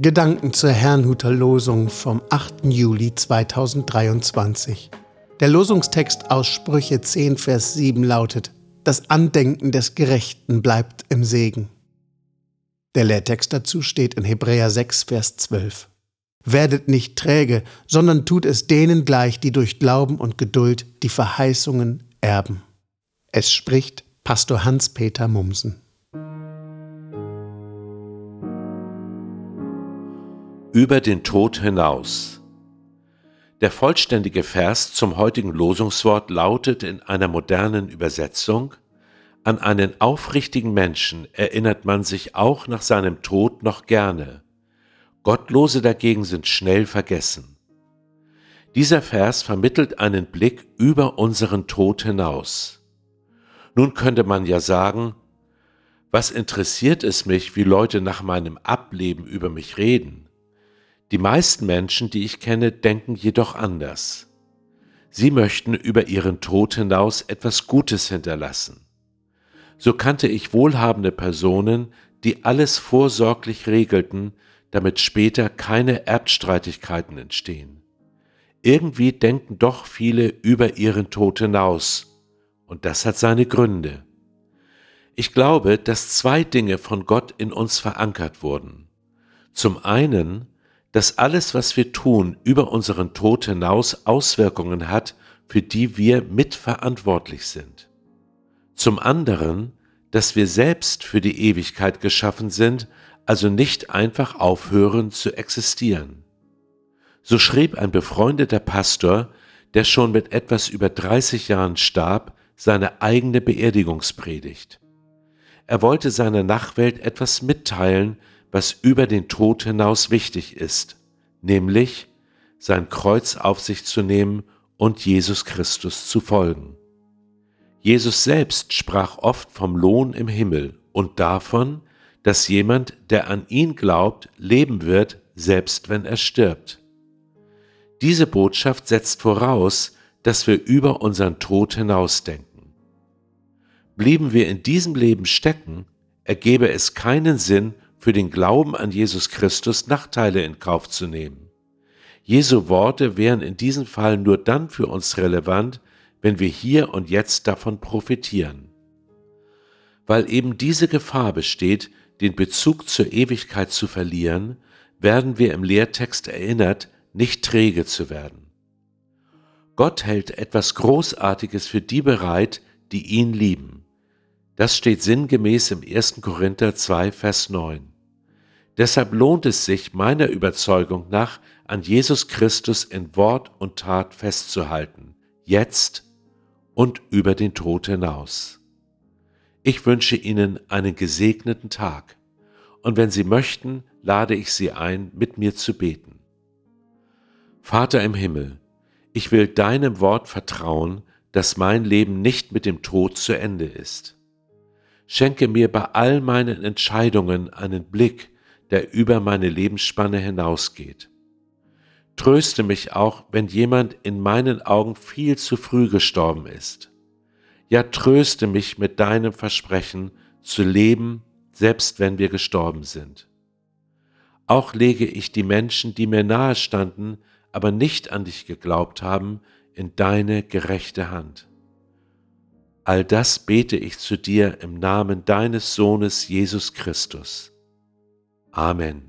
Gedanken zur Herrnhuter Losung vom 8. Juli 2023. Der Losungstext aus Sprüche 10, Vers 7 lautet, Das Andenken des Gerechten bleibt im Segen. Der Lehrtext dazu steht in Hebräer 6, Vers 12. Werdet nicht träge, sondern tut es denen gleich, die durch Glauben und Geduld die Verheißungen erben. Es spricht Pastor Hans-Peter Mumsen. Über den Tod hinaus. Der vollständige Vers zum heutigen Losungswort lautet in einer modernen Übersetzung An einen aufrichtigen Menschen erinnert man sich auch nach seinem Tod noch gerne. Gottlose dagegen sind schnell vergessen. Dieser Vers vermittelt einen Blick über unseren Tod hinaus. Nun könnte man ja sagen, was interessiert es mich, wie Leute nach meinem Ableben über mich reden? Die meisten Menschen, die ich kenne, denken jedoch anders. Sie möchten über ihren Tod hinaus etwas Gutes hinterlassen. So kannte ich wohlhabende Personen, die alles vorsorglich regelten, damit später keine Erbstreitigkeiten entstehen. Irgendwie denken doch viele über ihren Tod hinaus, und das hat seine Gründe. Ich glaube, dass zwei Dinge von Gott in uns verankert wurden. Zum einen, dass alles, was wir tun, über unseren Tod hinaus Auswirkungen hat, für die wir mitverantwortlich sind. Zum anderen, dass wir selbst für die Ewigkeit geschaffen sind, also nicht einfach aufhören zu existieren. So schrieb ein befreundeter Pastor, der schon mit etwas über 30 Jahren starb, seine eigene Beerdigungspredigt. Er wollte seiner Nachwelt etwas mitteilen, was über den Tod hinaus wichtig ist, nämlich sein Kreuz auf sich zu nehmen und Jesus Christus zu folgen. Jesus selbst sprach oft vom Lohn im Himmel und davon, dass jemand, der an ihn glaubt, leben wird, selbst wenn er stirbt. Diese Botschaft setzt voraus, dass wir über unseren Tod hinausdenken. Blieben wir in diesem Leben stecken, ergebe es keinen Sinn, für den Glauben an Jesus Christus Nachteile in Kauf zu nehmen. Jesu Worte wären in diesem Fall nur dann für uns relevant, wenn wir hier und jetzt davon profitieren. Weil eben diese Gefahr besteht, den Bezug zur Ewigkeit zu verlieren, werden wir im Lehrtext erinnert, nicht träge zu werden. Gott hält etwas Großartiges für die bereit, die ihn lieben. Das steht sinngemäß im 1. Korinther 2, Vers 9. Deshalb lohnt es sich meiner Überzeugung nach, an Jesus Christus in Wort und Tat festzuhalten, jetzt und über den Tod hinaus. Ich wünsche Ihnen einen gesegneten Tag und wenn Sie möchten, lade ich Sie ein, mit mir zu beten. Vater im Himmel, ich will deinem Wort vertrauen, dass mein Leben nicht mit dem Tod zu Ende ist. Schenke mir bei all meinen Entscheidungen einen Blick, der über meine Lebensspanne hinausgeht. Tröste mich auch, wenn jemand in meinen Augen viel zu früh gestorben ist. Ja, tröste mich mit deinem Versprechen zu leben, selbst wenn wir gestorben sind. Auch lege ich die Menschen, die mir nahe standen, aber nicht an dich geglaubt haben, in deine gerechte Hand. All das bete ich zu dir im Namen deines Sohnes Jesus Christus. 아멘.